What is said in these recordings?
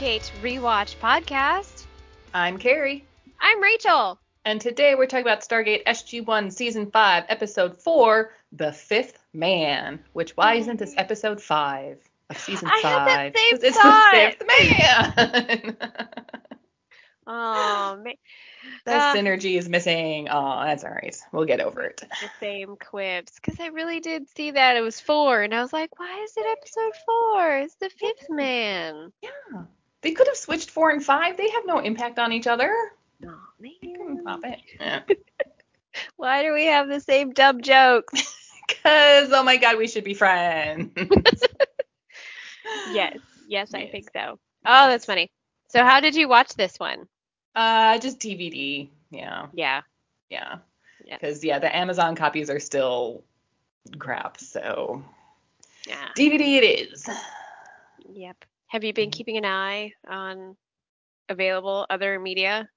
Stargate rewatch podcast. I'm Carrie, I'm Rachel. and today we're talking about Stargate SG-1 Season 5, Episode 4, The Fifth Man. Which, why isn't this Episode 5 of Season I 5? had that same it's thought. The Fifth Man! Oh, man. the Ah. synergy is missing. Oh, that's all right. We'll get over it. The same quips. Because I really did see that it was four, and I was like, why is it episode four? It's the fifth man. Yeah. They could have switched 4 and 5. They have no impact on each other. Can man. pop it. Yeah. Why do we have the same dumb jokes? Because, oh my god, we should be friends. yes, yes, I Yes. think so. Oh, that's funny. So, how did you watch this one? Uh, just DVD. Yeah. Yeah. Yeah. Yeah. Because yeah, the Amazon copies are still crap. So Yeah. DVD it is. Yep. Have you been keeping an eye on available other media?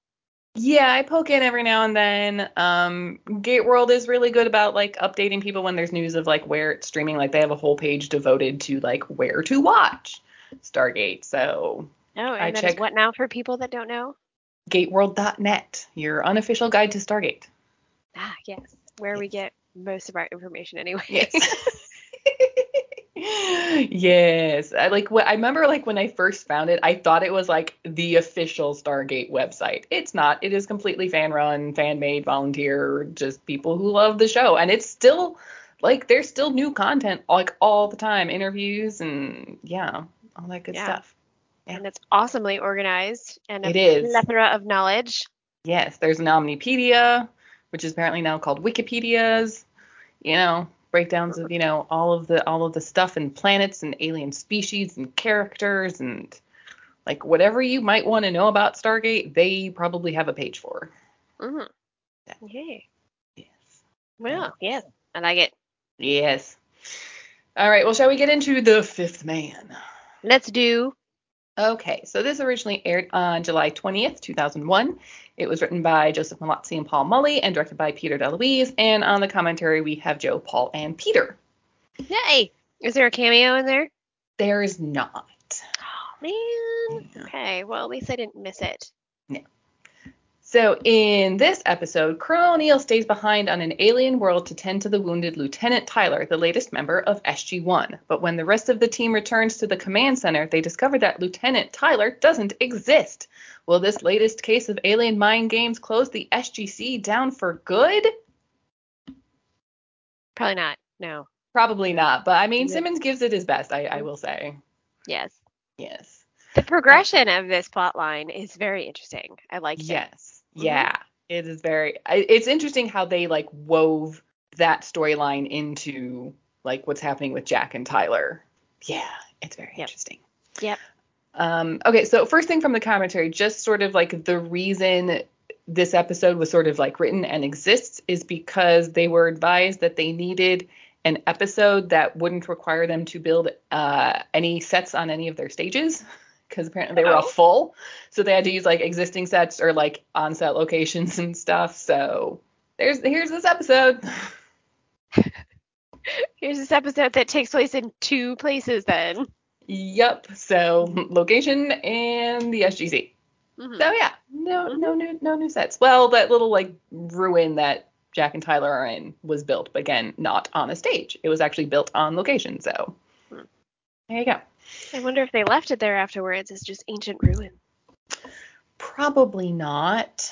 Yeah, I poke in every now and then. Um, Gate World is really good about like updating people when there's news of like where it's streaming. Like they have a whole page devoted to like where to watch Stargate. So Oh, I and is check- what now for people that don't know? gateworld.net, your unofficial guide to Stargate. Ah, yes. Where we get most of our information anyway. Yes. yes. I like what I remember like when I first found it, I thought it was like the official Stargate website. It's not. It is completely fan run, fan made, volunteer, just people who love the show. And it's still like there's still new content like all the time, interviews and yeah, all that good Yeah. stuff. Yeah. and it's awesomely organized and a It is. plethora of knowledge. Yes, there's an Omnipedia, which is apparently now called Wikipedia's. You know, breakdowns of you know all of the all of the stuff and planets and alien species and characters and like whatever you might want to know about Stargate, they probably have a page for. Mm-hmm. Yeah. Yay. Yes. Well, yes, I like it. Yes. All right. Well, shall we get into the Fifth Man? Let's do. Okay, so this originally aired on July 20th, 2001. It was written by Joseph Mallozzi and Paul Mullie and directed by Peter DeLuise. And on the commentary, we have Joe, Paul, and Peter. Yay! Is there a cameo in there? There is not. Oh man. Yeah. Okay. Well, at least I didn't miss it. So in this episode, Colonel O'Neill stays behind on an alien world to tend to the wounded Lieutenant Tyler, the latest member of SG-1. But when the rest of the team returns to the command center, they discover that Lieutenant Tyler doesn't exist. Will this latest case of alien mind games close the SGC down for good? Probably not. No. Probably not, but I mean, Simmons gives it his best, I, I will say. Yes. Yes. The progression of this plot line is very interesting. I like it. Yes. Mhm. Yeah. It is very, it's interesting how they like wove that storyline into like what's happening with Jack and Tyler. Yeah. It's very Yep. interesting. Yep. Um, okay. So, first thing from the commentary, just sort of like the reason this episode was sort of like written and exists is because they were advised that they needed an episode that wouldn't require them to build uh, any sets on any of their stages because apparently they were all Oh. full. So they had to use like existing sets or like on set locations and stuff. So there's here's this episode. Here's this episode that takes place in two places then. yep. So location and the SGC. Mhm. So yeah, no no new no new sets. Well, that little like ruin that Jack and Tyler are in was built, but again, not on a stage. It was actually built on location. So Hmm. there you go. I wonder if they left it there afterwards as just ancient ruin. Probably not.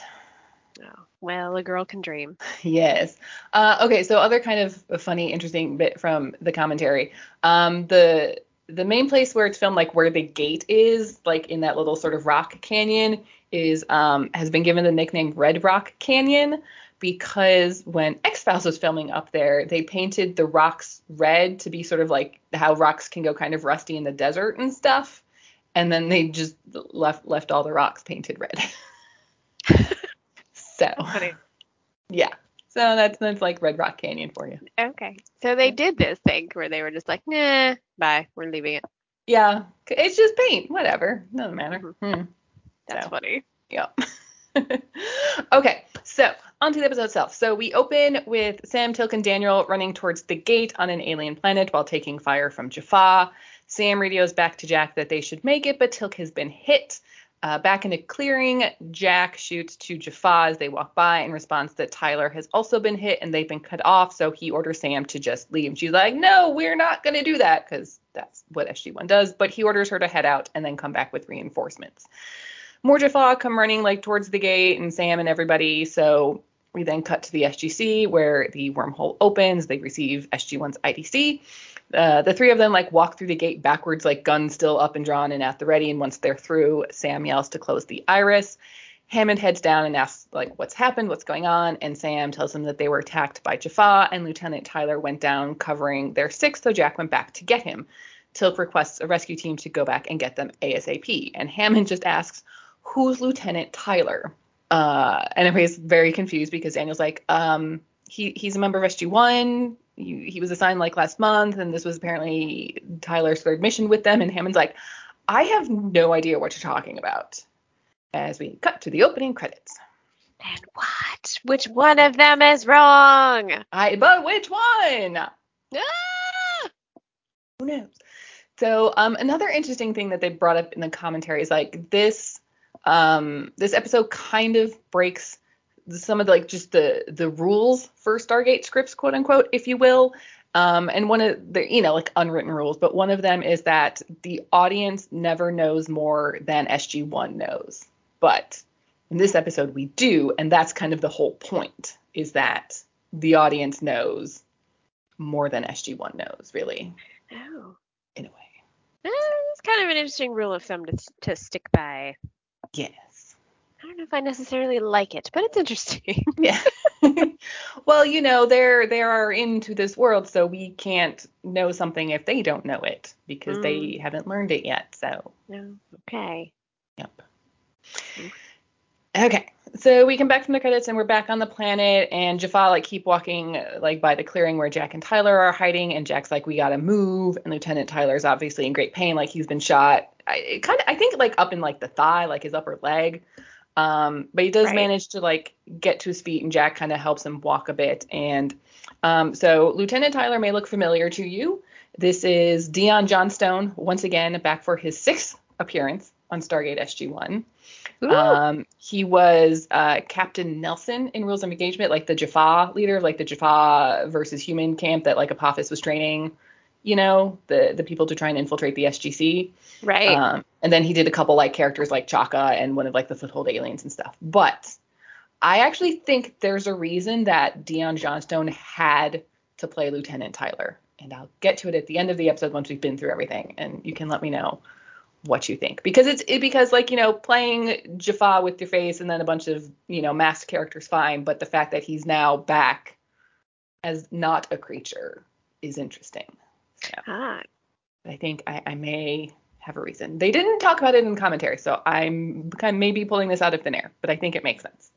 Oh, well, a girl can dream. Yes. Uh, okay. So other kind of funny, interesting bit from the commentary. Um, the the main place where it's filmed, like where the gate is, like in that little sort of rock canyon, is um, has been given the nickname Red Rock Canyon because when X Files was filming up there, they painted the rocks red to be sort of like how rocks can go kind of rusty in the desert and stuff, and then they just left left all the rocks painted red. so Funny. yeah. So that's that's like Red Rock Canyon for you. Okay. So they did this thing where they were just like, nah, bye, we're leaving it. Yeah, it's just paint, whatever, doesn't matter. Hmm. That's So. funny. Yeah. okay, so on to the episode itself. So we open with Sam, Teal'c, and Daniel running towards the gate on an alien planet while taking fire from Jaffa. Sam radios back to Jack that they should make it, but Teal'c has been hit. Uh, back in a clearing, Jack shoots to Jaffa as they walk by in response that Tyler has also been hit and they've been cut off. So he orders Sam to just leave. She's like, no, we're not going to do that because that's what SG1 does. But he orders her to head out and then come back with reinforcements. More come running like towards the gate and Sam and everybody. So we then cut to the SGC where the wormhole opens. They receive SG1's IDC. Uh, the three of them like walk through the gate backwards, like guns still up and drawn and at the ready. And once they're through, Sam yells to close the iris. Hammond heads down and asks like what's happened, what's going on, and Sam tells him that they were attacked by Jaffa and Lieutenant Tyler went down covering their six, so Jack went back to get him. Teal'c requests a rescue team to go back and get them ASAP, and Hammond just asks, "Who's Lieutenant Tyler?" Uh, and everybody's very confused because Daniel's like, um, he he's a member of SG1 he, he was assigned like last month, and this was apparently Tyler's third mission with them. And Hammond's like, I have no idea what you're talking about. As we cut to the opening credits. And what? Which one of them is wrong? I but which one? Ah! Who knows? So um, another interesting thing that they brought up in the commentary is like this um, this episode kind of breaks some of the, like just the the rules for Stargate scripts, quote unquote, if you will. Um, and one of the you know like unwritten rules, but one of them is that the audience never knows more than SG1 knows. But in this episode, we do, and that's kind of the whole point is that the audience knows more than SG1 knows, really. Oh. In a way. Eh, it's kind of an interesting rule of thumb to, to stick by. Yes. I don't know if I necessarily like it, but it's interesting. yeah. well, you know, they're they are into this world, so we can't know something if they don't know it because mm. they haven't learned it yet. So. No. Okay. Yep. Okay. So we come back from the credits and we're back on the planet and Jaffa like keep walking like by the clearing where Jack and Tyler are hiding and Jack's like we gotta move and Lieutenant Tyler's obviously in great pain like he's been shot. I kind of I think like up in like the thigh like his upper leg. Um, but he does right. manage to like get to his feet, and Jack kind of helps him walk a bit. And um, so Lieutenant Tyler may look familiar to you. This is Dion Johnstone once again back for his sixth appearance on Stargate SG1. Um, he was uh, Captain Nelson in Rules of Engagement, like the Jaffa leader like the Jaffa versus human camp that like Apophis was training you know, the the people to try and infiltrate the SGC. Right. Um, and then he did a couple like characters like Chaka and one of like the foothold aliens and stuff. But I actually think there's a reason that Dion Johnstone had to play Lieutenant Tyler. And I'll get to it at the end of the episode once we've been through everything, and you can let me know what you think because it's it, because like you know playing Jaffa with your face and then a bunch of you know masked characters fine, but the fact that he's now back as not a creature is interesting. Yeah. Ah. I think I, I, may have a reason. They didn't talk about it in commentary, so I'm kind of maybe pulling this out of thin air, but I think it makes sense.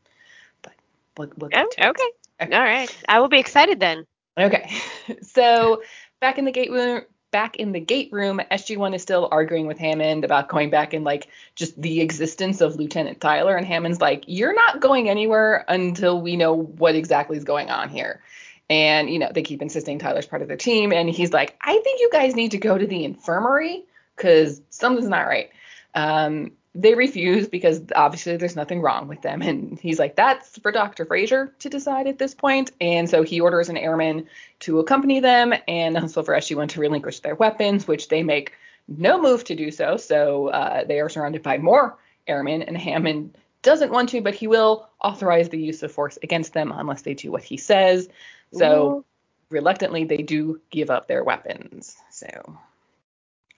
But we'll, we'll oh, okay. okay. All right. I will be excited then. Okay. so back in the gate room, back in the gate room, SG1 is still arguing with Hammond about going back and like just the existence of Lieutenant Tyler, and Hammond's like, "You're not going anywhere until we know what exactly is going on here." And, you know, they keep insisting Tyler's part of their team. And he's like, I think you guys need to go to the infirmary because something's not right. Um, they refuse because obviously there's nothing wrong with them. And he's like, that's for Dr. Fraiser to decide at this point. And so he orders an airman to accompany them and also for SG1 to relinquish their weapons, which they make no move to do so. So uh, they are surrounded by more airmen, and Hammond doesn't want to, but he will authorize the use of force against them unless they do what he says. So Ooh. reluctantly, they do give up their weapons. So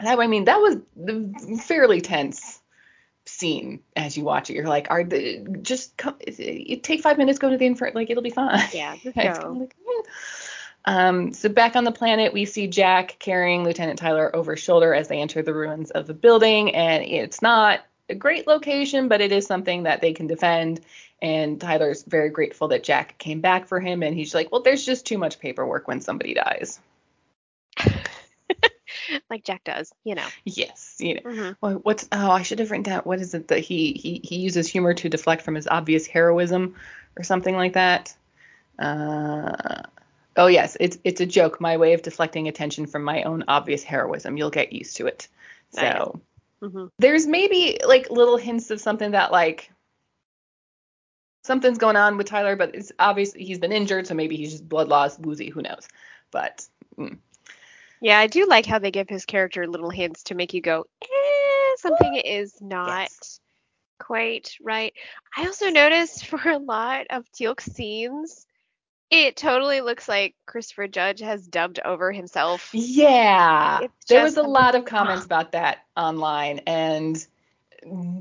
that I mean that was the fairly tense scene as you watch it. You're like, are the just come, it, it take five minutes, go to the infirmary, like it'll be fine. Yeah, just go. like, um, so back on the planet, we see Jack carrying Lieutenant Tyler over his shoulder as they enter the ruins of the building, and it's not a great location, but it is something that they can defend. And Tyler's very grateful that Jack came back for him. And he's like, well, there's just too much paperwork when somebody dies. like Jack does, you know. Yes, you know. Mm-hmm. what's oh, I should have written down what is it that he he he uses humor to deflect from his obvious heroism or something like that. Uh, Oh yes, it's it's a joke. My way of deflecting attention from my own obvious heroism. You'll get used to it. So Mhm. there's maybe like little hints of something that like something's going on with Tyler, but it's obviously he's been injured, so maybe he's just blood loss, woozy, who knows. But mm, Yeah, I do like how they give his character little hints to make you go, eh, something is not Yes. quite right. I also noticed for a lot of Teal'c's scenes, it totally looks like Christopher Judge has dubbed over himself. yeah, there was a lot of comments about that online, and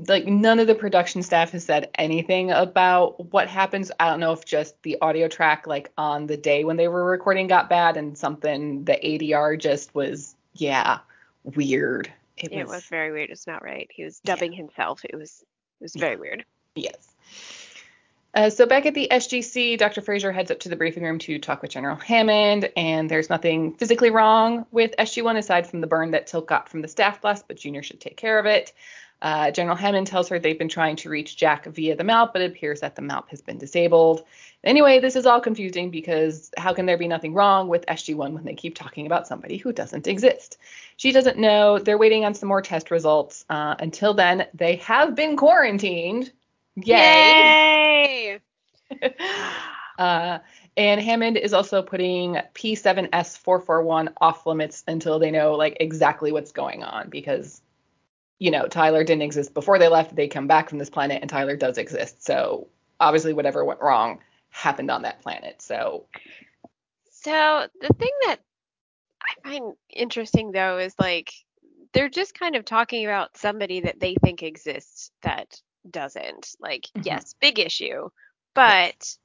like none of the production staff has said anything about what happens. I don't know if just the audio track like on the day when they were recording got bad and something the ADR just was yeah weird. It was, It was very weird. It's not right. He was Yeah. dubbing himself. It was it was very weird. yes. Uh, so back at the SGC, Dr. Fraiser heads up to the briefing room to talk with General Hammond, and there's nothing physically wrong with SG1 aside from the burn that Teal'c got from the staff blast, but Junior should take care of it. Uh, General Hammond tells her they've been trying to reach Jack via the MALP, but it appears that the MALP has been disabled. Anyway, this is all confusing because how can there be nothing wrong with SG1 when they keep talking about somebody who doesn't exist? She doesn't know. They're waiting on some more test results. Uh, until then, they have been quarantined. Yay! Yay! uh, and Hammond is also putting P7S441 off limits until they know like exactly what's going on because you know Tyler didn't exist before they left. They come back from this planet and Tyler does exist. So obviously whatever went wrong happened on that planet. So So the thing that I find interesting though is like they're just kind of talking about somebody that they think exists that doesn't. Like, Mhm. yes, big issue, but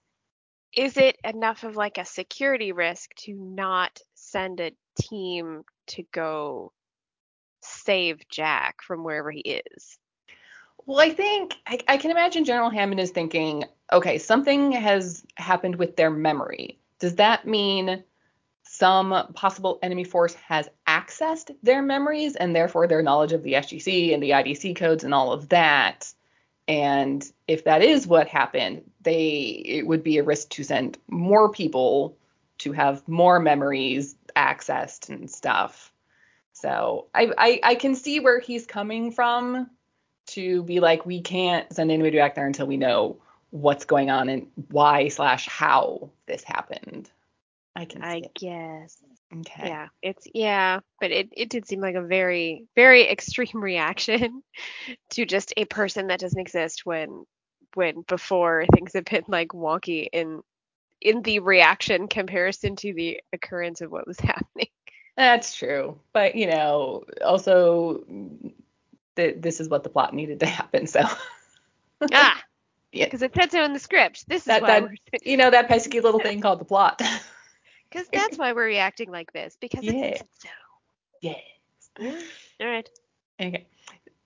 is it enough of like a security risk to not send a team to go save Jack from wherever he is? Well, I think I, I can imagine General Hammond is thinking, okay, something has happened with their memory. Does that mean some possible enemy force has accessed their memories and therefore their knowledge of the SGC and the IDC codes and all of that? And if that is what happened, they it would be a risk to send more people to have more memories accessed and stuff. So I, I I can see where he's coming from to be like, we can't send anybody back there until we know what's going on and why slash how this happened. I can see I it. guess. Okay. Yeah, it's yeah, but it it did seem like a very very extreme reaction to just a person that doesn't exist when when before things have been like wonky in in the reaction comparison to the occurrence of what was happening. That's true. But, you know, also th- this is what the plot needed to happen. So, ah, Yeah. because it said so in the script. This is That- why that- you know, that pesky little thing called the plot. because that's why we're reacting like this because Yeah. it said so. Yeah. All right. Okay.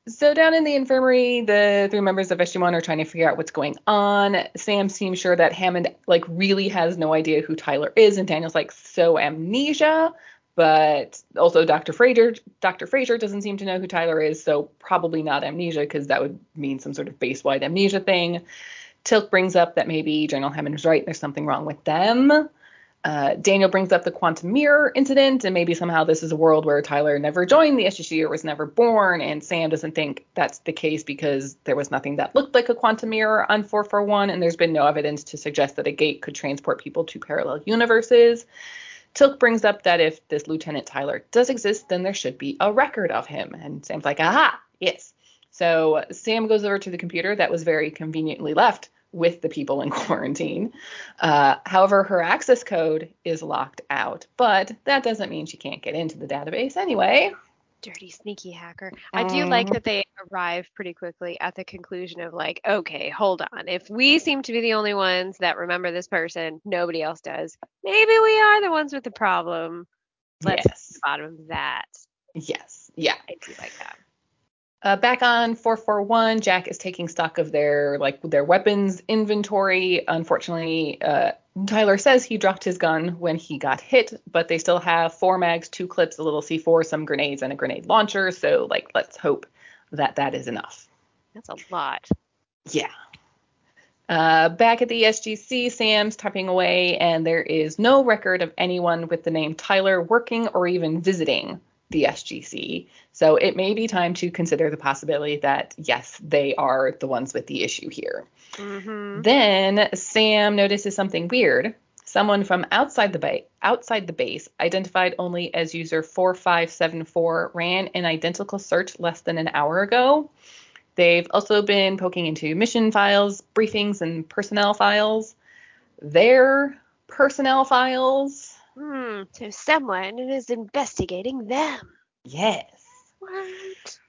So down in the infirmary, the three members of SG1 are trying to figure out what's going on. Sam seems sure that Hammond like really has no idea who Tyler is, and Daniel's like so amnesia. But also Dr. Fraiser, Dr. Fraiser doesn't seem to know who Tyler is, so probably not amnesia because that would mean some sort of base-wide amnesia thing. Teal'c brings up that maybe General Hammond is right. There's something wrong with them. Uh, Daniel brings up the quantum mirror incident, and maybe somehow this is a world where Tyler never joined the SGC or was never born, and Sam doesn't think that's the case because there was nothing that looked like a quantum mirror on 441, and there's been no evidence to suggest that a gate could transport people to parallel universes. Teal'c brings up that if this Lieutenant Tyler does exist, then there should be a record of him, and Sam's like, aha, yes. So Sam goes over to the computer that was very conveniently left with the people in quarantine. Uh, however, her access code is locked out, but that doesn't mean she can't get into the database anyway. Dirty sneaky hacker. I do like that they arrive pretty quickly at the conclusion of like okay hold on. If we seem to be the only ones that remember this person nobody else does maybe we are the ones with the problem. Let's get to the bottom of that. Yes. Yeah. i do like that Uh, back on 441, Jack is taking stock of their like their weapons inventory. Unfortunately, uh, Tyler says he dropped his gun when he got hit, but they still have four mags, two clips, a little C4, some grenades, and a grenade launcher. So like, let's hope that that is enough. that's a lot Yeah. Uh, back at the SGC, Sam's typing away, and there is no record of anyone with the name Tyler working or even visiting the SGC. So it may be time to consider the possibility that, yes, they are the ones with the issue here. Mm-hmm. Then Sam notices something weird. Someone from outside the ba- outside the base, identified only as user 4574, ran an identical search less than an hour ago. They've also been poking into mission files, briefings, and personnel files. Their personnel files. Hmm. So someone is investigating them. Yes. What?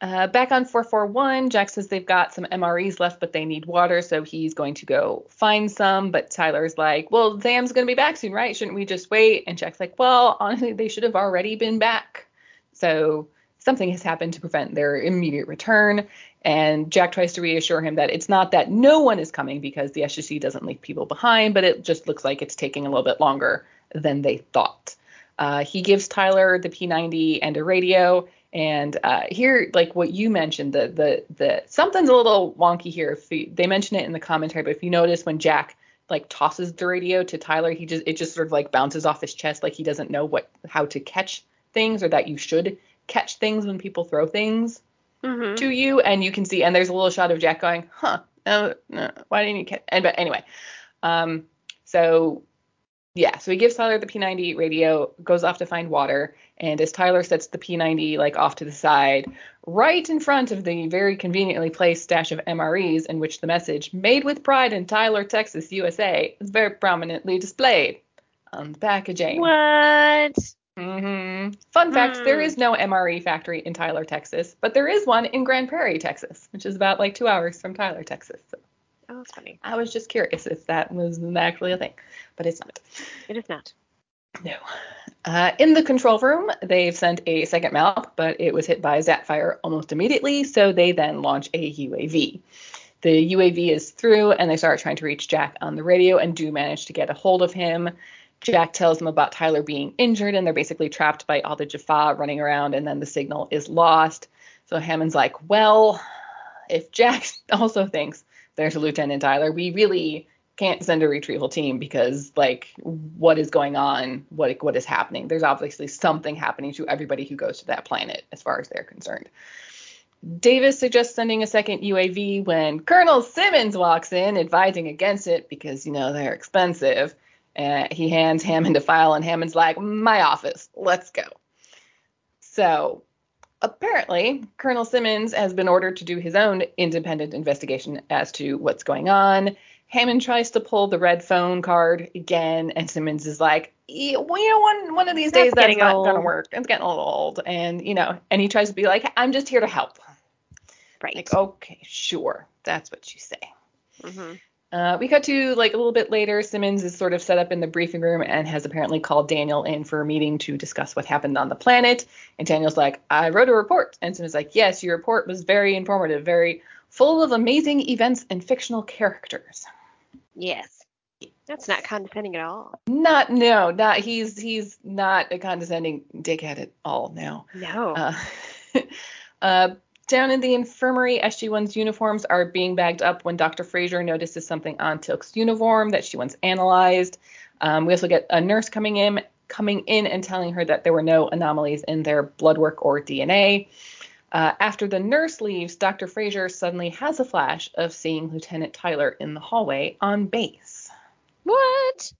Uh, back on 441, Jack says they've got some MREs left, but they need water, so he's going to go find some. But Tyler's like, well, Sam's going to be back soon, right? Shouldn't we just wait? And Jack's like, well, honestly, they should have already been back. So something has happened to prevent their immediate return. And Jack tries to reassure him that it's not that no one is coming because the SGC doesn't leave people behind, but it just looks like it's taking a little bit longer than they thought. Uh, he gives Tyler the P90 and a radio. And uh, here, like what you mentioned, the the the something's a little wonky here. If you, they mention it in the commentary, but if you notice when Jack like tosses the radio to Tyler, he just it just sort of like bounces off his chest, like he doesn't know what how to catch things or that you should catch things when people throw things Mm-hmm. to you, and you can see, and there's a little shot of Jack going, "Huh? No, no why didn't you catch?" And but anyway, um, so yeah, so he gives Tyler the P90 radio, goes off to find water, and as Tyler sets the P90 like off to the side, right in front of the very conveniently placed stash of MREs, in which the message "Made with pride in Tyler, Texas, USA" is very prominently displayed on the packaging. What? hmm Fun fact: there Hmm. is no MRE factory in Tyler, Texas, but there is one in Grand Prairie, Texas, which is about like two hours from Tyler, Texas. So Oh, that's funny. I was just curious if that was actually a thing, but it's not. It is not. No. Uh, in the control room, they've sent a second MALP, but it was hit by a Zapfire almost immediately, so they then launch a UAV. The UAV is through, and they start trying to reach Jack on the radio and do manage to get a hold of him. Jack tells them about Tyler being injured, and they're basically trapped by all the Jaffa running around, and then the signal is lost. So Hammond's like, well, if Jack also thinks there's a Lieutenant Tyler, we really can't send a retrieval team because like what is going on? What what is happening? There's obviously something happening to everybody who goes to that planet as far as they're concerned. Davis suggests sending a second uav when colonel simmons walks in advising against it because you know they're expensive. Uh, he hands hammond a file and hammond's like my office let's go. So apparently colonel simmons has been ordered to do his own independent investigation as to what's going on Hammond tries to pull the red phone card again, and Simmons is like, "Yeah, well, you know, one one of these That's days that's not old." gonna work. It's getting a little old." And you know, and he tries to be like, "I'm just here to help." Right. Like, okay, sure, that's what you say. hmm Uh, we cut to like a little bit later. Simmons is sort of set up in the briefing room and has apparently called Daniel in for a meeting to discuss what happened on the planet. And Daniel's like, I wrote a report. And Simmons is like, Yes, your report was very informative, very full of amazing events and fictional characters. Yes. That's not condescending at all. Not no, not he's he's not a condescending dickhead at all now. No. Uh, uh, down in the infirmary, SG1's uniforms are being bagged up when Dr. Fraiser notices something on Teal'c's uniform that she wants analyzed. Um, we also get a nurse coming in coming in and telling her that there were no anomalies in their blood work or DNA. Uh, after the nurse leaves, Dr. Fraiser suddenly has a flash of seeing Lieutenant Tyler in the hallway on base. what?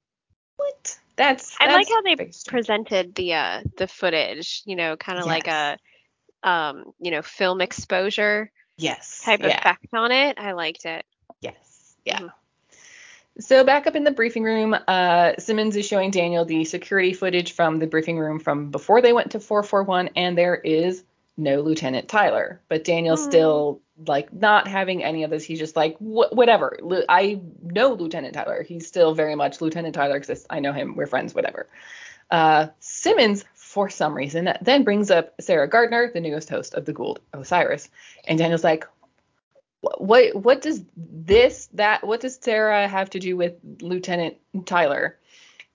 What? That's, I like how they presented the uh the footage, you know, kind of like a um, you know, film exposure yes type yeah. effect on it. I liked it. Yes. Yeah. Mhm. So back up in the briefing room, uh, Simmons is showing Daniel the security footage from the briefing room from before they went to 441, and there is no Lieutenant Tyler. But Daniel's Hmm. still like not having any of this. He's just like, "Wh- whatever. Lu- I know Lieutenant Tyler. He's still very much Lieutenant Tyler exists. I know him. We're friends. Whatever. Uh, Simmons, for some reason, then brings up Sarah Gardner, the newest host of the Goa'uld Osiris, and Daniel's like, what what does this that what does Sarah have to do with Lieutenant Tyler?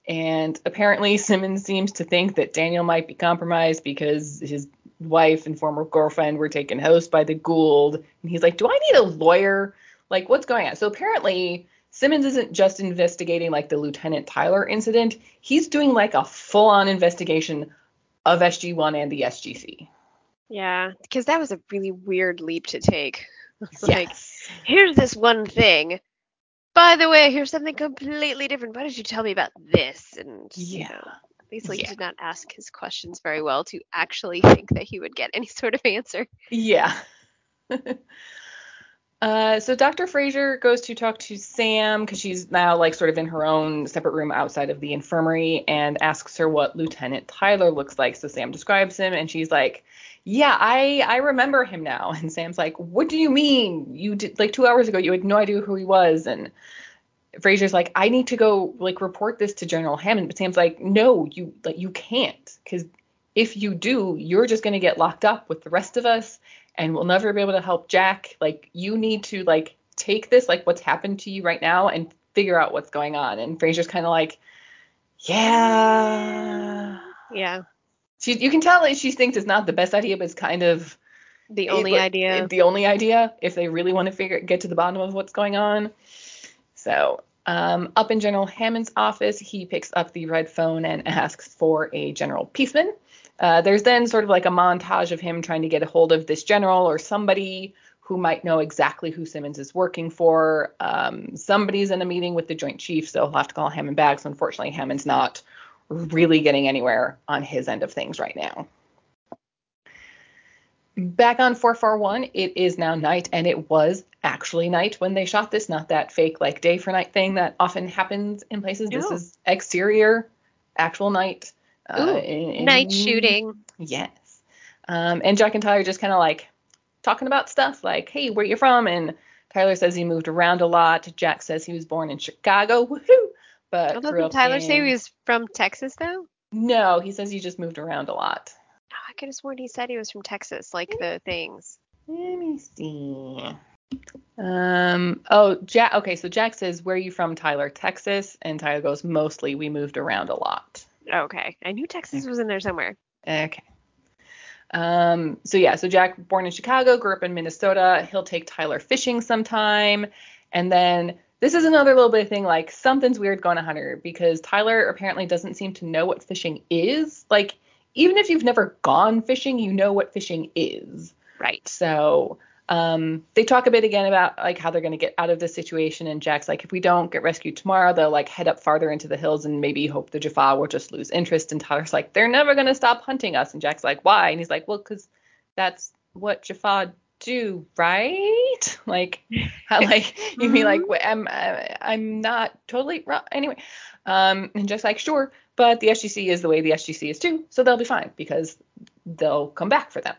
And apparently Simmons seems to think that Daniel might be compromised because his wife and former girlfriend were taken host by the Goa'uld. And he's like, Do I need a lawyer? like what's going on. So apparently Simmons isn't just investigating like the Lieutenant Tyler incident. He's doing like a full-on investigation of SG1 and the SGC. Yeah, because that was a really weird leap to take. It's Yes. like, here's this one thing. By the way, here's something completely different. Why did you tell me about this? And you Yeah. know, basically, Yeah. he did not ask his questions very well to actually think that he would get any sort of answer. Yeah. uh, so Dr. Fraiser goes to talk to Sam because she's now like sort of in her own separate room outside of the infirmary and asks her what Lieutenant Tyler looks like. So Sam describes him and she's like, "Yeah, I I remember him now." And Sam's like, "What do you mean? You did like 2 hours ago you had no idea who he was." And Fraiser's like, "I need to go like report this to General Hammond." But Sam's like, "No, you like you can't cuz if you do, you're just going to get locked up with the rest of us and we'll never be able to help Jack. Like you need to like take this like what's happened to you right now and figure out what's going on. And Fraiser's kind of like, yeah. Yeah, She you can tell that she thinks it's not the best idea, but it's kind of the it- only like, idea. The only idea if they really want to figure get to the bottom of what's going on. So um, up in General Hammond's office, he picks up the red phone and asks for a General Peaceman. Uh, there's then sort of like a montage of him trying to get a hold of this general or somebody who might know exactly who Simmons is working for. Um, somebody's in a meeting with the Joint Chiefs, so he'll have to call Hammond back. So unfortunately, Hammond's not really getting anywhere on his end of things right now. Back on 441, it is now night, and it was actually night when they shot this, not that fake like day for night thing that often happens in places. This is exterior, actual night. Uh, in- in- Night shooting. Yes. Um, and Jack and Tyler just kind of like talking about stuff like, hey, where you from? And Tyler says he moved around a lot. Jack says he was born in Chicago. Woohoo! But up Tyler say in- he was from Texas though? No, he says he just moved around a lot. Oh, I could have sworn he said he was from Texas, like the things. Let me see. Um. Oh, Jack. Okay, so Jack says, "Where are you from, Tyler? Texas?" And Tyler goes, "Mostly. We moved around a lot." Okay, I knew Texas was in there somewhere. Okay. Um. So yeah. So Jack, born in Chicago, grew up in Minnesota. He'll take Tyler fishing sometime, and then this is another little bit of thing. Like something's weird going on Hunter because Tyler apparently doesn't seem to know what fishing is. Like even if you've never gone fishing, you know what fishing is. Right. So um, they talk a bit again about like how they're going to get out of this situation. And Jack's like, if we don't get rescued tomorrow, they'll like head up farther into the hills and maybe hope the Jaffa will just lose interest. And Tyler's like, they're never going to stop hunting us. And Jack's like, why? And he's like, well, because that's what Jaffa do, right? Like, how, like you mean like I'm I- I'm not totally wrong. Anyway, um, and Jack's like, sure, but the SGC is the way the SGC is too, so they'll be fine because they'll come back for them.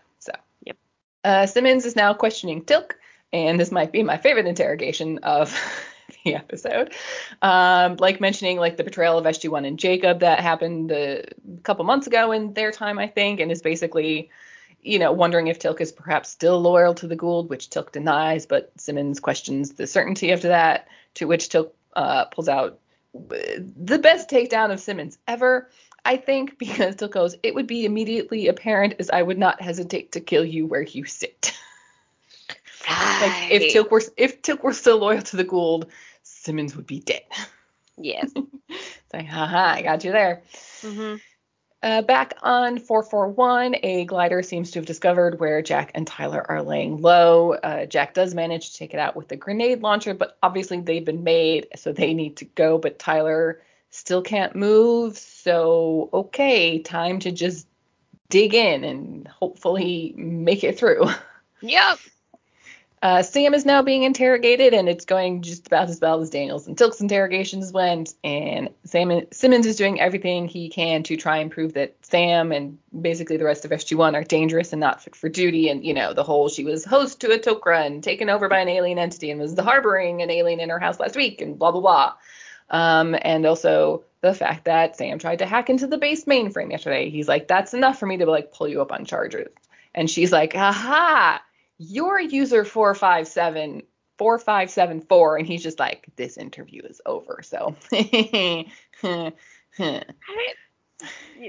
Uh, Simmons is now questioning Teal'c, and this might be my favorite interrogation of the episode. Um, like mentioning like the betrayal of SG1 and Jacob that happened a couple months ago in their time, I think, and is basically, you know, wondering if Teal'c is perhaps still loyal to the Goa'uld, which Teal'c denies, but Simmons questions the certainty of that, to which Teal'c uh, pulls out uh, the best takedown of Simmons ever. I think because Teal'c goes, it would be immediately apparent as I would not hesitate to kill you where you sit. like if Right. Teal'c were if Teal'c were still loyal to the Goa'uld, Simmons would be dead. Yes. It's like, haha, I got you there. hmm Uh, back on 441, a glider seems to have discovered where Jack and Tyler are laying low. Uh, Jack does manage to take it out with the grenade launcher, but obviously they've been made, so they need to go. But Tyler still can't move, so okay, time to just dig in and hopefully make it through. Yep. Uh, Sam is now being interrogated, and it's going just about as well as Daniels and Teal'c's interrogations went. And Sam Simmons is doing everything he can to try and prove that Sam and basically the rest of SG1 are dangerous and not fit for duty. And you know the whole she was host to a Tok'ra and taken over by an alien entity and was harboring an alien in her house last week and blah blah blah. Um, and also the fact that Sam tried to hack into the base mainframe yesterday. He's like, that's enough for me to like pull you up on charges. And she's like, aha, you're user 457 4574 and he's just like this interview is over so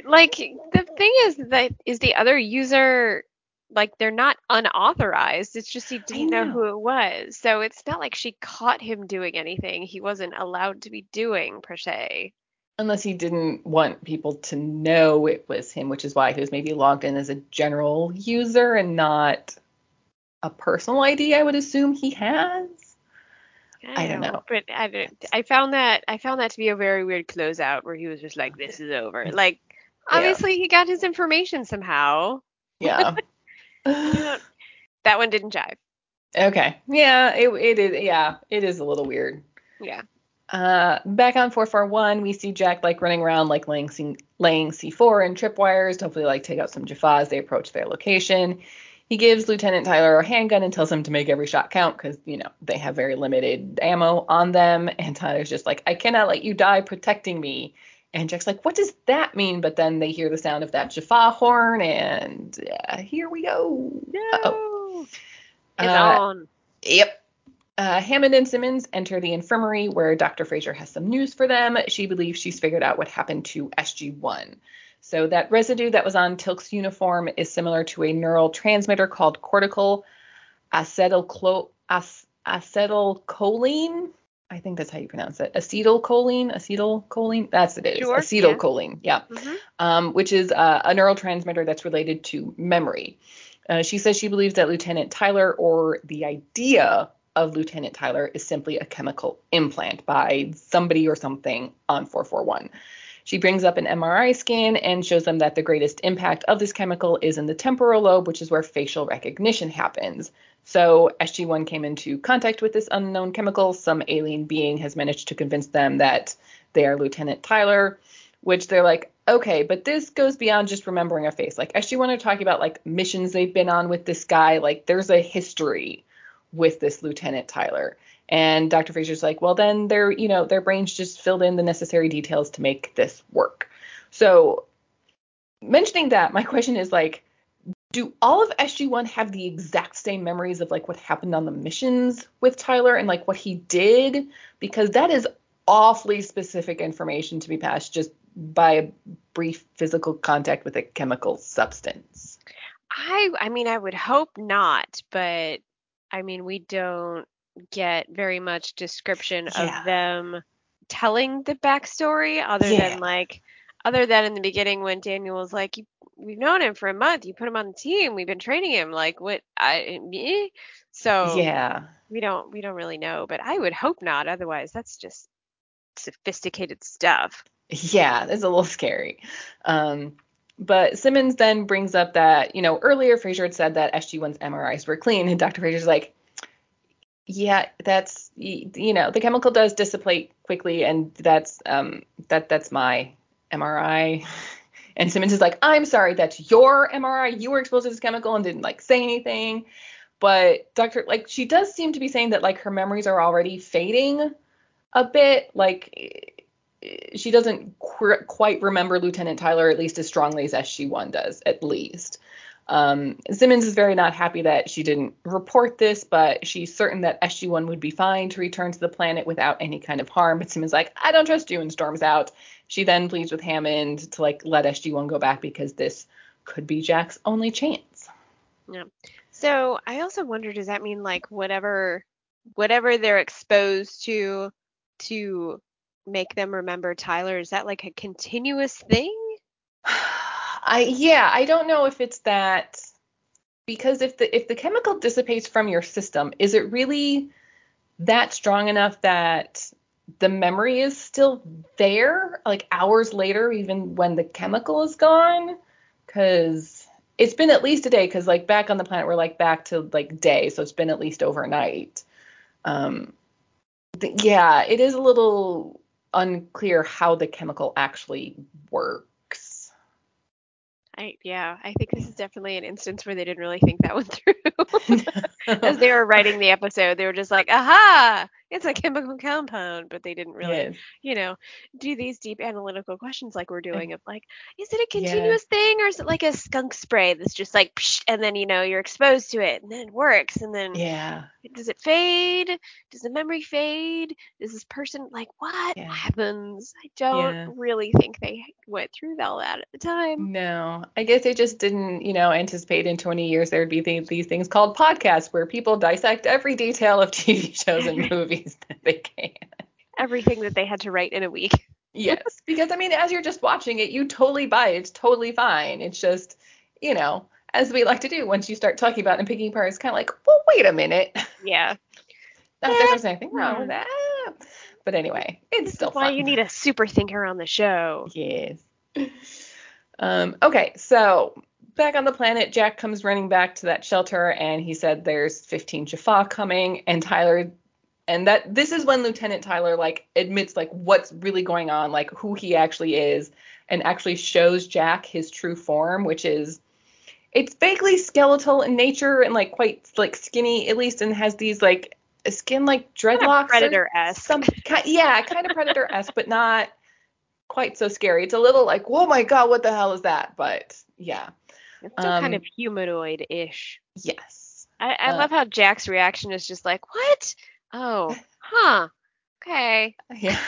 Like the thing is that is the other user like they're not unauthorized. It's just he didn't know. know. who it was. So it's not like she caught him doing anything he wasn't allowed to be doing per se. Unless he didn't want people to know it was him, which is why he was maybe logged in as a general user and not a personal ID, I would assume he has. I don't know. But I don't, I found that I found that to be a very weird closeout where he was just like, "This is over." Like, Yeah. obviously he got his information somehow. Yeah. That one didn't jive. okay. Yeah, it, it is yeah, it is a little weird. Yeah. Uh, back on 441, we see Jack like running around like laying, C- laying C4 and tripwires to hopefully like take out some Jaffa as they approach their location. He gives Lieutenant Tyler a handgun and tells him to make every shot count because, you know, they have very limited ammo on them. And Tyler's just like, I cannot let you die protecting me. And Jack's like, what does that mean? But then they hear the sound of that Jaffa horn and uh, here we go. It's Uh, on. Yep. Uh, Hammond and Simmons enter the infirmary where Dr. Fraiser has some news for them. She believes she's figured out what happened to SG1. So that residue that was on Teal'c's uniform is similar to a neural transmitter called cortical acetylcholine. I think that's how you pronounce it. Acetylcholine, acetylcholine. That's it. Is Sure, yeah. acetylcholine. Yeah Mhm. um, which is uh, a neurotransmitter that's related to memory. Uh, she says she believes that Lieutenant Tyler, or the idea of Lieutenant Tyler, is simply a chemical implant by somebody or something on 441. She brings up an MRI scan and shows them that the greatest impact of this chemical is in the temporal lobe, which is where facial recognition happens. So SG1 came into contact with this unknown chemical. Some alien being has managed to convince them that they are Lieutenant Tyler, which they're like, okay, but this goes beyond just remembering a face. Like SG1 are talking about like missions they've been on with this guy. Like there's a history with this Lieutenant Tyler. And Dr. Fraiser's like, well, then their, you know, their brains just filled in the necessary details to make this work. So mentioning that, my question is like, do all of SG1 have the exact same memories of like what happened on the missions with Tyler and like what he did? Because that is awfully specific information to be passed just by a brief physical contact with a chemical substance. I I mean I would hope not, but I mean we don't get very much description Yeah. of them telling the backstory other Yeah. than like other than in the beginning when Daniel was like you, we've known him for a month, you put him on the team, we've been training him like what I me so Yeah. we don't we don't really know, but I would hope not otherwise that's just sophisticated stuff. Yeah, it's a little scary. Um, but Simmons then brings up that, you know, earlier Fraiser had said that SG1's MRIs were clean, and Dr. Fraiser's like, yeah, that's you know, the chemical does dissipate quickly, and that's um that that's my MRI. And Simmons is like, I'm sorry, that's your MRI. You were exposed to this chemical and didn't like say anything. But Dr. like she does seem to be saying that like her memories are already fading a bit. Like she doesn't qu- quite remember Lieutenant Tyler at least as strongly as SG1 does, at least. Um, Simmons is very not happy that she didn't report this, but she's certain that SG1 would be fine to return to the planet without any kind of harm. But Simmons is like, I don't trust you, and storms out. She then pleads with Hammond to like let SG1 go back because this could be Jack's only chance. Yeah. So I also wonder, does that mean like whatever whatever they're exposed to to make them remember Tyler, is that like a continuous thing? I yeah, I don't know if it's that because if the if the chemical dissipates from your system, is it really that strong enough that the memory is still there like hours later even when the chemical is gone? Cuz it's been at least a day cuz like back on the planet we're like back to like day so it's been at least overnight. Um th- yeah it is a little unclear how the chemical actually works I yeah, I think this is definitely an instance where they didn't really think that one through. As they were writing the episode, they were just like, "Aha! It's a chemical compound, but they didn't really, Yes. you know, do these deep analytical questions like we're eh doing of like, is it a Yeah. continuous thing or is it like a skunk spray that's just like, psh, and then you know you're exposed to it and then it works and then Yeah. does it fade? Does the memory fade? Does this person like what Yeah. happens? I don't Yeah. really think they went through all that at the time. No, I guess they just didn't, you know, anticipate in 20 years there would be th- these things called podcasts where people dissect every detail of TV shows and movies that they can. Everything that they had to write in a week. Yes, because I mean, as you're just watching it, you totally buy it. It's totally fine. It's just, you know, as we like to do, once you start talking about it and picking apart, it's kind of like, well, wait a minute. Yeah. Not that there's anything wrong with that. But anyway, it's This still why fun. you need a super thinker on the show. Yes. Um, okay, so back on the planet, Jack comes running back to that shelter and he said there's 15 Jaffa coming and Tyler and that this is when Lieutenant Tyler like admits like what's really going on, like who he actually is and actually shows Jack his true form, which is it's vaguely skeletal in nature and like quite like skinny at least and has these like skin like dreadlocks or Predator esque. some ki- yeah, kind of predator esque, but not quite so scary. It's a little like, oh my god, what the hell is that? But yeah, It's still kind um, of humanoid ish. yes, I, I uh, love how Jack's reaction is just like, what? Oh, huh. Okay. yeah.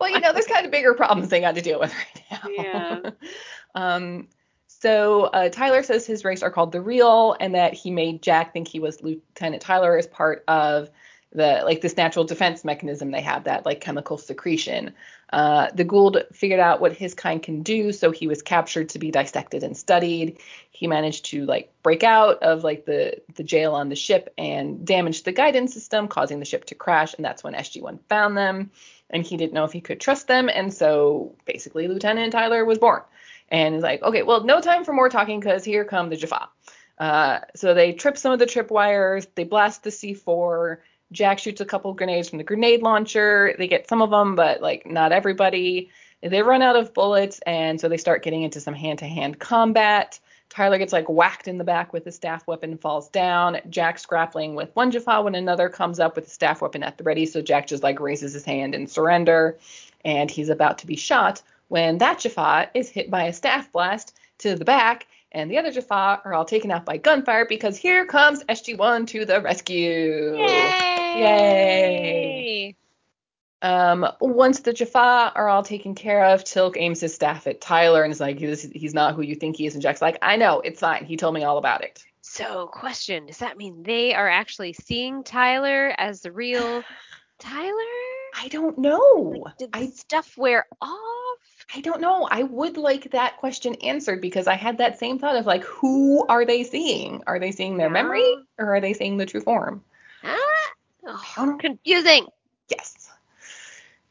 Well, you know, there's kind of bigger problems they got to deal with right now. Yeah. um. So uh, Tyler says his race are called the Reol, and that he made Jack think he was Lieutenant Tyler as part of the like this natural defense mechanism they have that like chemical secretion. Uh, the Goa'uld figured out what his kind can do, so he was captured to be dissected and studied. He managed to like break out of like the the jail on the ship and damage the guidance system, causing the ship to crash. And that's when SG-1 found them, and he didn't know if he could trust them, and so basically Lieutenant Tyler was born. And he's like, okay, well, no time for more talking because here come the Jaffa. Uh, so they trip some of the trip wires, they blast the C4. Jack shoots a couple grenades from the grenade launcher. They get some of them, but like not everybody. They run out of bullets, and so they start getting into some hand-to-hand combat. Tyler gets like whacked in the back with a staff weapon, falls down. Jack's grappling with one Jaffa when another comes up with a staff weapon at the ready. So Jack just like raises his hand and surrender, and he's about to be shot when that Jaffa is hit by a staff blast to the back, and the other Jaffa are all taken out by gunfire because here comes SG1 to the rescue. Yay! Um, once the Jaffa are all taken care of, Teal'c aims his staff at Tyler and is like, he's, he's not who you think he is. And Jack's like, I know, it's fine. He told me all about it. So, question: Does that mean they are actually seeing Tyler as the real Tyler? I don't know. Like, did the I stuff wear off? I don't know. I would like that question answered because I had that same thought of like, who are they seeing? Are they seeing their Yeah. memory or are they seeing the true form? Ah, oh, confusing. Yes.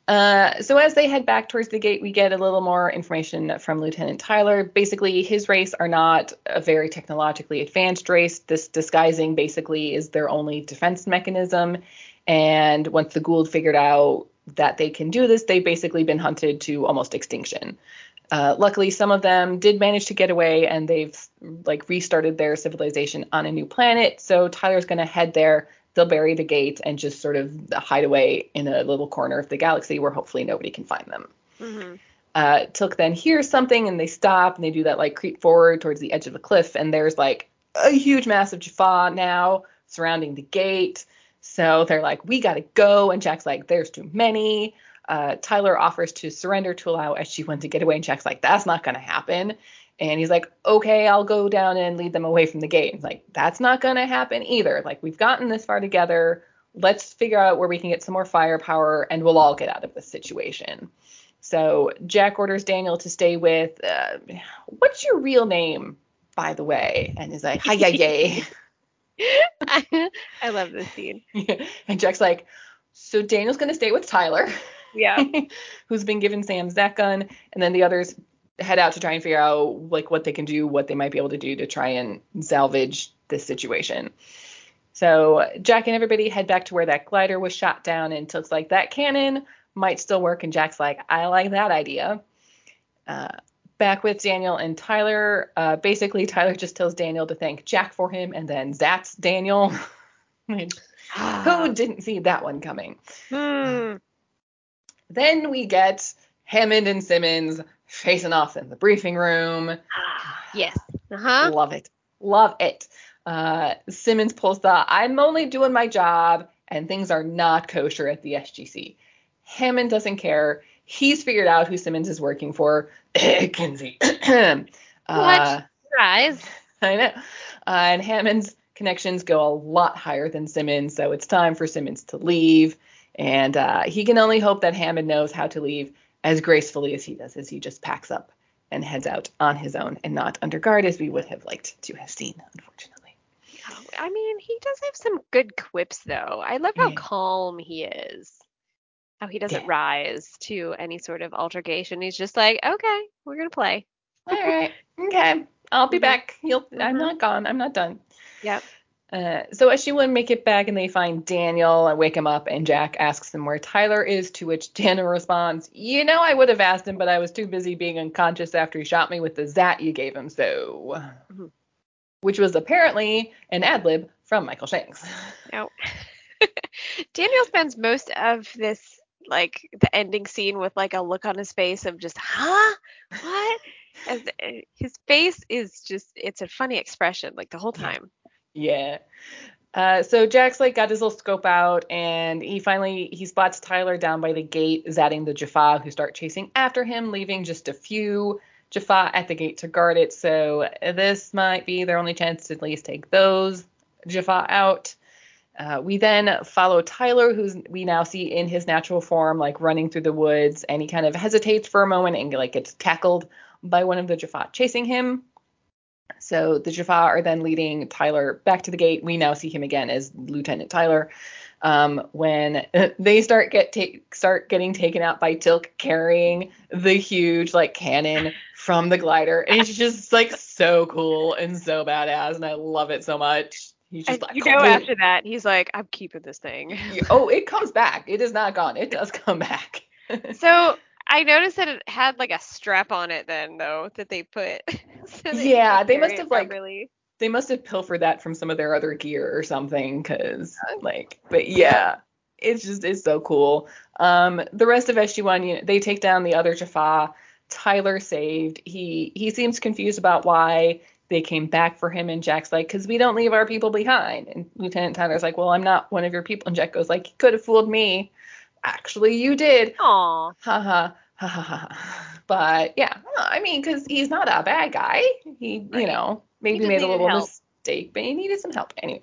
Uh, so as they head back towards the gate, we get a little more information from Lieutenant Tyler. Basically, his race are not a very technologically advanced race. This disguising basically is their only defense mechanism. And once the Goa'uld figured out that they can do this, they've basically been hunted to almost extinction. Uh, luckily, some of them did manage to get away, and they've like restarted their civilization on a new planet. So Tyler's going to head there. They'll bury the gate and just sort of hide away in a little corner of the galaxy where hopefully nobody can find them. hmm Uh, Teal'c then hears something and they stop and they do that like creep forward towards the edge of the cliff and there's like a huge massive Jaffa now surrounding the gate. So they're like, we gotta go. And Jack's like, there's too many. Uh, Tyler offers to surrender to allow SG1 to get away. And Jack's like, that's not gonna happen. And he's like, okay, I'll go down and lead them away from the gate. He's like, that's not gonna happen either. Like, we've gotten this far together. Let's figure out where we can get some more firepower and we'll all get out of this situation. So Jack orders Daniel to stay with, uh, what's your real name, by the way? And he's like, hi, yay, yay. I love this scene. and Jack's like, so Daniel's going to stay with Tyler, Yeah. who's been given Sam's zat gun, and then the others head out to try and figure out like what they can do, what they might be able to do to try and salvage this situation. So Jack and everybody head back to where that glider was shot down, and Teal'c's like, that cannon might still work, and Jack's like, I like that idea. Uh, back with Daniel and Tyler. Uh, basically, Tyler just tells Daniel to thank Jack for him, and then that's Daniel. Who didn't see that one coming? Hmm. Then we get Hammond and Simmons facing off in the briefing room. yes. Uh-huh. Love it. Love it. Uh, Simmons pulls the I'm only doing my job and things are not kosher at the SGC. Hammond doesn't care. He's figured out who Simmons is working for. Kinsey. uh, What? Rise. I know. Uh, and Hammond's connections go a lot higher than Simmons, so it's time for Simmons to leave. And uh, he can only hope that Hammond knows how to leave as gracefully as he does, as he just packs up and heads out on his own and not under guard as we would have liked to have seen, unfortunately. I mean, he does have some good quips though. I love how Yeah. calm he is. How he doesn't Yeah. rise to any sort of altercation. He's just like, okay, we're gonna play. All right, okay, I'll be Mhm. back. You'll, I'm Mhm. not gone. I'm not done. Yep. Uh, so as she would make it back and they find Daniel and wake him up and Jack asks him where Tyler is, to which Daniel responds, You know I would have asked him, but I was too busy being unconscious after he shot me with the zat you gave him, so Mhm. which was apparently an ad lib from Michael Shanks. No. Daniel spends most of this like the ending scene with like a look on his face of just huh what As, uh, his face is just it's a funny expression like the whole time Yeah. Uh, so Jack's like got his little scope out and he finally he spots Tyler down by the gate, zatting the Jaffa who start chasing after him, leaving just a few Jaffa at the gate to guard it. So this might be their only chance to at least take those Jaffa out. Uh, we then follow Tyler, who's we now see in his natural form, like running through the woods, and he kind of hesitates for a moment and like gets tackled by one of the Jaffa chasing him. So the Jaffa are then leading Tyler back to the gate. We now see him again as Lieutenant Tyler. Um, when they start get take start getting taken out by Teal'c carrying the huge like cannon from the glider, and it's just like so cool and so badass, and I love it so much. He's just like, you know after that he's like i'm keeping this thing oh, it comes back. It is not gone. It does come back. so i noticed that it had like a strap on it then though that they put so that Yeah, they must have, like, properly. they must have pilfered that from some of their other gear or something because like but yeah it's just it's so cool um the rest of sg1 you know, they take down the other jaffa tyler saved he he seems confused about why they came back for him and jack's like because we don't leave our people behind and lieutenant tyler's like well i'm not one of your people and jack goes like you could have fooled me actually you did Aw. ha ha ha ha ha. But yeah, I mean, because he's not a bad guy. He, Right. you know, maybe made a little help. mistake, but he needed some help anyway.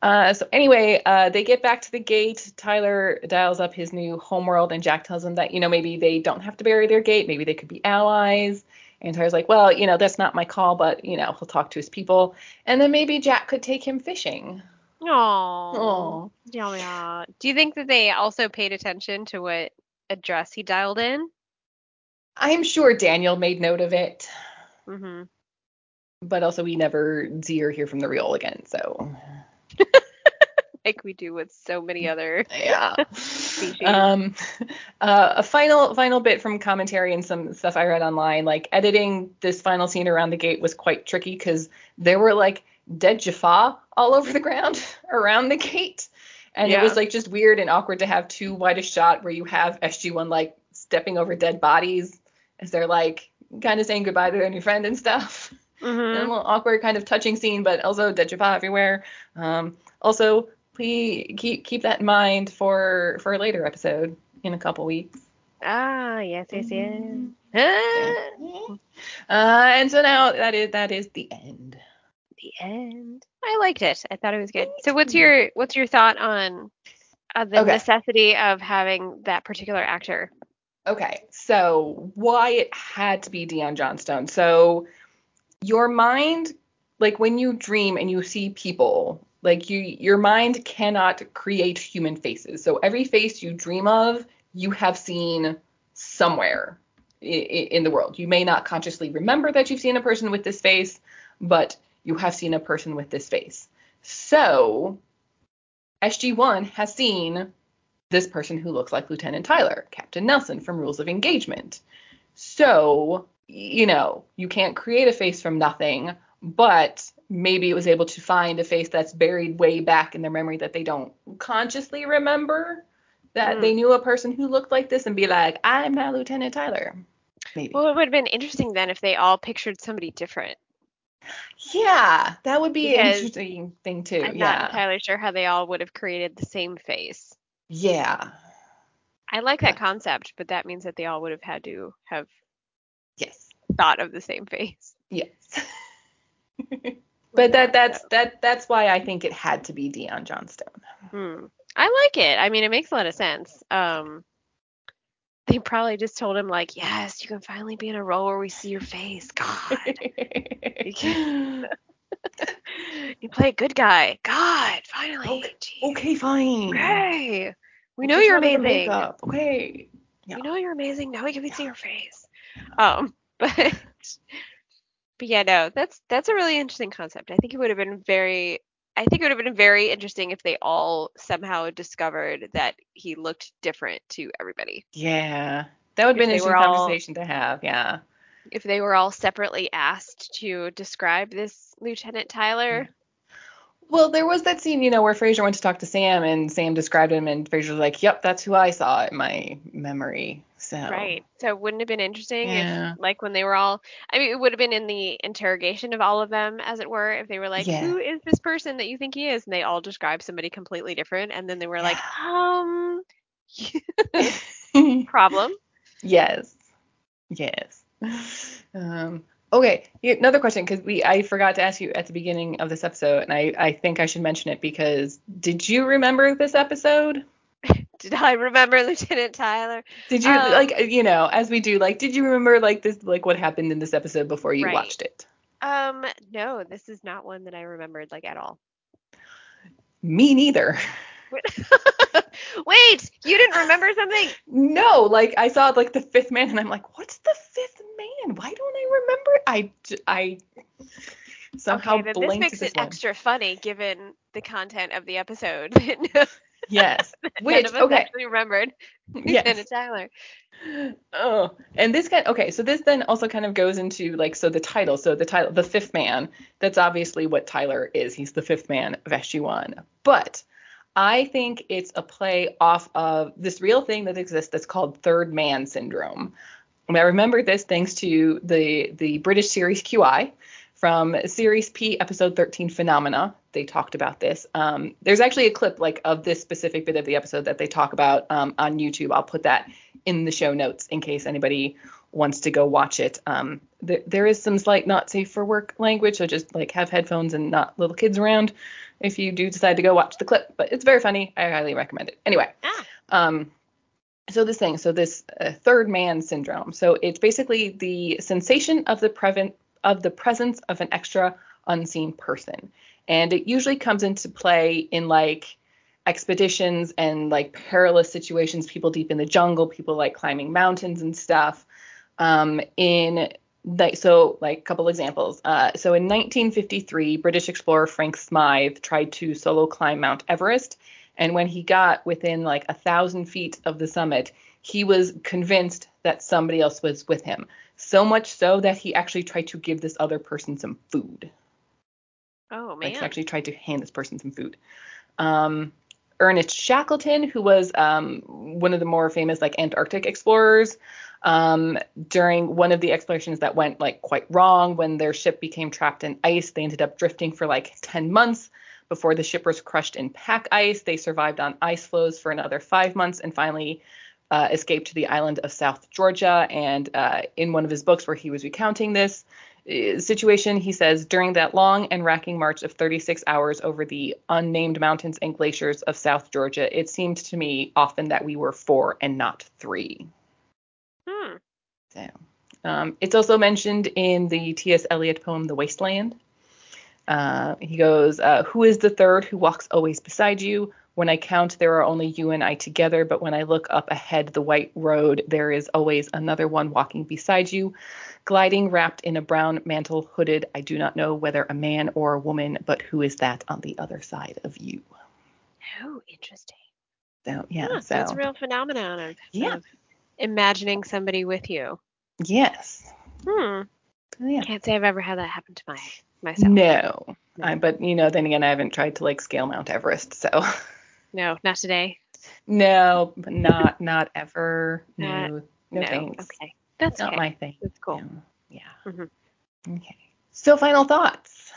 Uh, so anyway, uh, they get back to the gate. Tyler dials up his new homeworld, and Jack tells him that you know maybe they don't have to bury their gate. Maybe they could be allies. And Tyler's like, well, you know, that's not my call, but you know, he'll talk to his people, and then maybe Jack could take him fishing. Aw. Oh, Yeah, yeah. Do you think that they also paid attention to what address he dialed in? I'm sure Daniel made note of it. Mm-hmm. but also we never see or hear from the Reol again. So Like we do with so many other. yeah. Species. um, uh, a final final bit from commentary and some stuff I read online. Like editing this final scene around the gate was quite tricky because there were like dead Jaffa all over the ground around the gate. And it was like just weird and awkward to have too wide a shot where you have SG1 like stepping over dead bodies as they're like kind of saying goodbye to their new friend and stuff and a Mm-hmm. little awkward kind of touching scene, but also dead Jaffa everywhere. Um, also, please keep keep that in mind for for a later episode in a couple weeks. Ah, yes, yes, yes. Mhm. Ah, Uh, and so now that is that is the end. the end. I liked it. I thought it was good. So, what's your what's your thought on uh, the Okay. necessity of having that particular actor? Okay, so why it had to be Dion Johnstone. So your mind, like when you dream and you see people, like you your mind cannot create human faces. So every face you dream of, you have seen somewhere in the world. You may not consciously remember that you've seen a person with this face, but you have seen a person with this face. So SG1 has seen this person who looks like Lieutenant Tyler, Captain Nelson from Rules of Engagement. So, you know, you can't create a face from nothing, but maybe it was able to find a face that's buried way back in their memory that they don't consciously remember that Mm. they knew a person who looked like this and be like, I'm not Lieutenant Tyler. Maybe. Well, it would have been interesting then if they all pictured somebody different. yeah, that would be an interesting thing too. I'm yeah. not entirely sure how they all would have created the same face. Yeah. I like that concept, but that means that they all would have had to have Yes. thought of the same face. Yes. but that that's that that's why I think it had to be Dion Johnstone. Hmm. I like it. I mean, it makes a lot of sense. Um, they probably just told him like, "Yes, you can finally be in a role where we see your face." God, you play a good guy. God, finally. Okay, okay, fine. Okay. We know you're out of the amazing. Okay. Yeah. We know you're amazing. Now we can see your face. Um, but but yeah, no, that's that's a really interesting concept. I think it would have been very I think it would have been very interesting if they all somehow discovered that he looked different to everybody. Yeah. That would If be an they interesting were all- conversation to have. Yeah. If they were all separately asked to describe this Lieutenant Tyler. Well, there was that scene, you know, where Fraiser went to talk to Sam and Sam described him and Fraiser was like, Yep, that's who I saw in my memory. So Right. So it wouldn't have been interesting Yeah. if like when they were all I mean it would have been in the interrogation of all of them as it were if they were like Yeah. who is this person that you think he is and they all described somebody completely different and then they were like um problem yes. Yes. Um okay, another question because we I forgot to ask you at the beginning of this episode and I I think I should mention it because did you remember this episode? did I remember Lieutenant Tyler Did you Um, like you know, as we do, like did you remember like this like what happened in this episode before you Right. watched it? um no this is not one that I remembered like at all Me neither. wait you didn't remember something No, like I saw like the fifth man and I'm like, what's the fifth man? Why don't I remember? I I somehow okay then this makes this it one. extra funny given the content of the episode Yes. Which okay. actually remembered Yes. Tyler. Oh, and this kind okay, so this then also kind of goes into like so the title, so the title, the fifth man. That's obviously what Tyler is. He's the fifth man of SG1. But I think it's a play off of this real thing that exists that's called third man syndrome. And I remember this thanks to the the British series QI from series P episode 13 Phenomena. They talked about this. Um, there's actually a clip like of this specific bit of the episode that they talk about um, on YouTube. I'll put that in the show notes in case anybody wants to go watch it. Um, th- there is some slight not safe for work language, so just like have headphones and not little kids around if you do decide to go watch the clip. But it's very funny. I highly recommend it. Anyway, Ah. um, so this thing, so this uh, third man syndrome. So it's basically the sensation of the prevent of the presence of an extra unseen person, and it usually comes into play in like expeditions and like perilous situations, people deep in the jungle, people like climbing mountains and stuff. Um, in like so like a couple examples. Uh, so in 1953, British explorer Frank Smythe tried to solo climb Mount Everest, and when he got within like a thousand feet of the summit, he was convinced that somebody else was with him. So much so that he actually tried to give this other person some food. Oh man. Like he actually tried to hand this person some food. Um, Ernest Shackleton, who was um, one of the more famous like Antarctic explorers, um, during one of the explorations that went like quite wrong when their ship became trapped in ice, they ended up drifting for like 10 months before the ship was crushed in pack ice. They survived on ice floes for another five months and finally uh, escaped to the island of South Georgia. And uh, in one of his books where he was recounting this uh, situation, he says, during that long and racking march of 36 hours over the unnamed mountains and glaciers of South Georgia, it seemed to me often that we were four and not three. Hmm. So, um, it's also mentioned in the T.S. Eliot poem *The Wasteland*. Uh, he goes, uh, "Who is the third who walks always beside you? When I count, there are only you and I together. But when I look up ahead the white road, there is always another one walking beside you, gliding wrapped in a brown mantle, hooded. I do not know whether a man or a woman, but who is that on the other side of you?" Oh, interesting. So yeah, Huh, so that's a real phenomenon of, Yeah. of imagining somebody with you. yes. Hmm. yeah. Can't say I've ever had that happen to my myself. No. No. I, but you know, then again, I haven't tried to like scale Mount Everest, so No, not today. no, not not ever. Not- No, no, thanks. Okay. That's Not okay. my thing. That's cool. No. Yeah. Mhm. Okay. So final thoughts.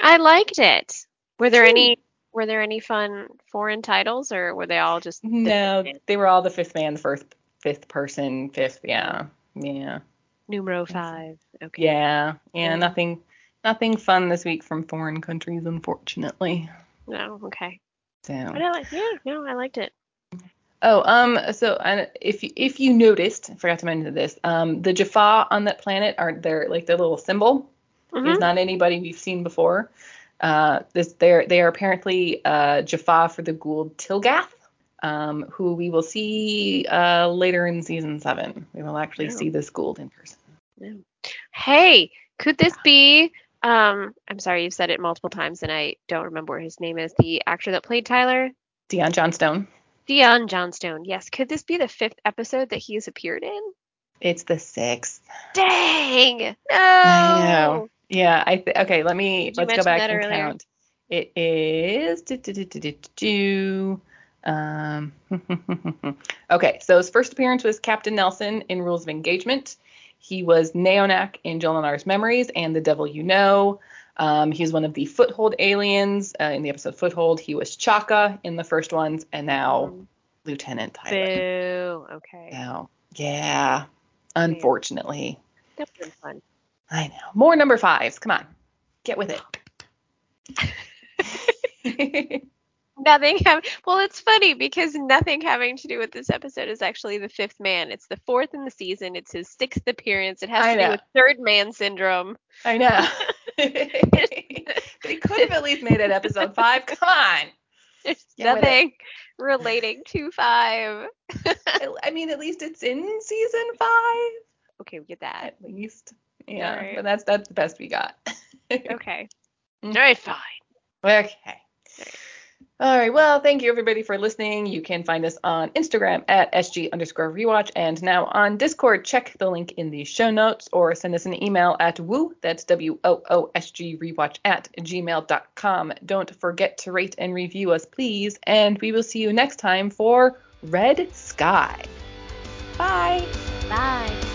I liked it. Were there any were there any fun foreign titles or were they all just No, they were all the fifth man, the first fifth person, fifth. Yeah. Yeah. numero five? Okay. Yeah. Yeah. Yeah. Nothing. Nothing fun this week from foreign countries, unfortunately. No, okay. So. But I like yeah, no, I liked it. Oh, um, so and if you, if you noticed, I forgot to mention this, um, the Jaffa on that planet are their like their little symbol Mhm. is not anybody we've seen before. Uh, this they're they are apparently uh Jaffa for the Goa'uld Tilgath, um, who we will see uh later in season seven. We will actually Yeah. see this Goa'uld in person. Hey, could this be um I'm sorry, you've said it multiple times and I don't remember what his name is. The actor that played Tyler? Dion Johnstone. Dion Johnstone. Yes. Could this be the fifth episode that he has appeared in? It's the sixth. Dang. No. I know. Yeah, I th- okay. Let me let's go back and earlier? count. It is do, do, do, um okay. So his first appearance was Captain Nelson in Rules of Engagement. He was Neonak in Jolinar's Memories and The Devil You Know. Um, he's one of the Foothold aliens uh, in the episode Foothold. He was Chaka in the first ones, and now Mm, Lieutenant Tyler. Boo. Okay. Now, yeah. Unfortunately, That would been fun. I know. More number fives. Come on. Get with it. Nothing having well, it's funny because nothing having to do with this episode is actually the fifth man. It's the fourth in the season. It's his sixth appearance. It has I to do know. with third man syndrome. I know. they could have at least made it episode five. Come on. There's Get with it. nothing relating to five. I, mean, at least it's in season five. Okay, we get that. At least. Yeah. Alright. But that's that's the best we got. Okay. Mm. All right, fine. Okay. All right. Well, thank you everybody for listening. You can find us on Instagram at SG underscore rewatch and now on Discord. Check the link in the show notes or send us an email at woo, that's W O O S G rewatch at gmail.com. Don't forget to rate and review us, please. And we will see you next time for Red Sky. Bye. Bye.